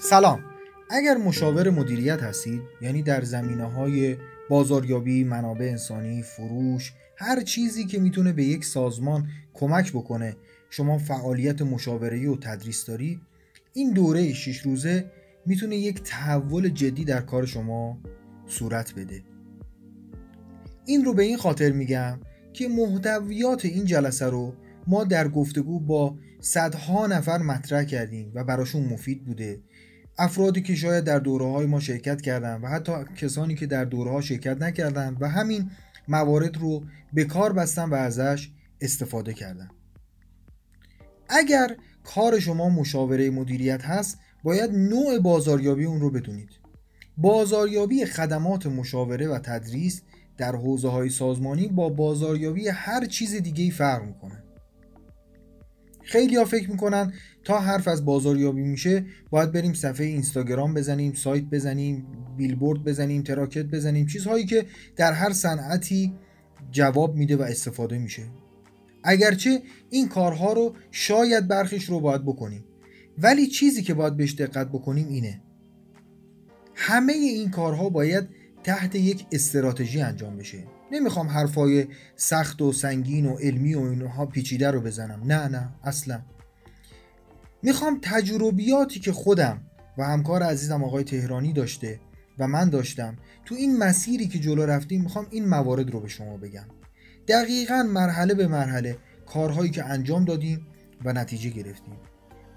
سلام. اگر مشاور مدیریت هستید یعنی در زمینه های بازاریابی، منابع انسانی، فروش هر چیزی که می‌تونه به یک سازمان کمک بکنه شما فعالیت مشاوره و تدریس داری این دوره 6 روزه می‌تونه یک تحول جدی در کار شما صورت بده. این رو به این خاطر میگم که محتویات این جلسه رو ما در گفتگو با صدها نفر مطرح کردیم و براشون مفید بوده افرادی که شاید در دوره های ما شرکت کردن و حتی کسانی که در دوره ها شرکت نکردن و همین موارد رو به کار بستن و ازش استفاده کردن. اگر کار شما مشاوره مدیریت هست باید نوع بازاریابی اون رو بدونید. بازاریابی خدمات مشاوره و تدریس در حوزه های سازمانی با بازاریابی هر چیز دیگه فرق می‌کنه. خیلی ها فکر می‌کنن تا حرف از بازاریابی میشه باید بریم صفحه اینستاگرام بزنیم سایت بزنیم بیلبورد بزنیم تراکت بزنیم چیزهایی که در هر صنعتی جواب میده و استفاده میشه. اگرچه این کارها رو شاید برخیش رو باید بکنیم. ولی چیزی که باید بهش دقت بکنیم اینه. همه این کارها باید تحت یک استراتژی انجام بشه. نمی‌خوام حرفای سخت و سنگین و علمی و اینها پیچیده رو بزنم. نه نه اصلا. می‌خوام تجربیاتی که خودم و همکار عزیزم آقای تهرانی داشته و من داشتم تو این مسیری که جلو رفتیم می‌خوام این موارد رو به شما بگم. دقیقا مرحله به مرحله کارهایی که انجام دادیم و نتیجه گرفتیم.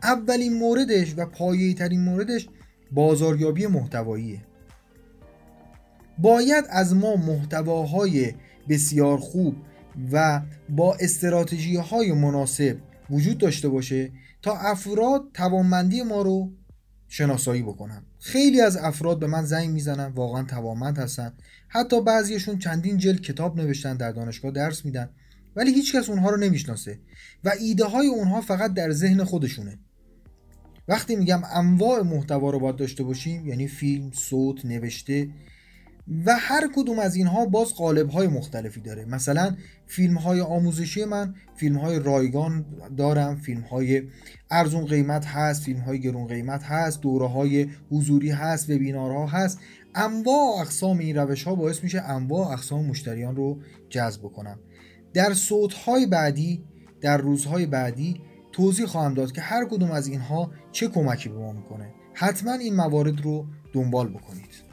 اولین موردش و پایه‌ای ترین موردش بازاریابی محتواییه. باید از ما محتواهای بسیار خوب و با استراتژی های مناسب وجود داشته باشه تا افراد توانمندی ما رو شناسایی بکنن. خیلی از افراد به من زنگ می‌زنن واقعا توانمند هستن. حتی بعضیشون چندین جلد کتاب نوشتن در دانشگاه درس میدن ولی هیچکس اونها رو نمی‌شناسه و ایده های اونها فقط در ذهن خودشونه. وقتی میگم انواع محتوا رو باید داشته باشیم یعنی فیلم، صوت، نوشته و هر کدوم از اینها باز قالب های مختلفی داره. مثلا فیلم های آموزشی من فیلم های رایگان دارم فیلم های ارزون قیمت هست فیلم های گرون قیمت هست دوره های حضوری هست وبینارها هست. انواع اقسام این روش ها باعث میشه انواع اقسام مشتریان رو جذب کنم در صوت های بعدی در روزهای بعدی توضیح خواهم داد که هر کدوم از اینها چه کمکی به ما می‌کنه. حتما این موارد رو دنبال بکنید.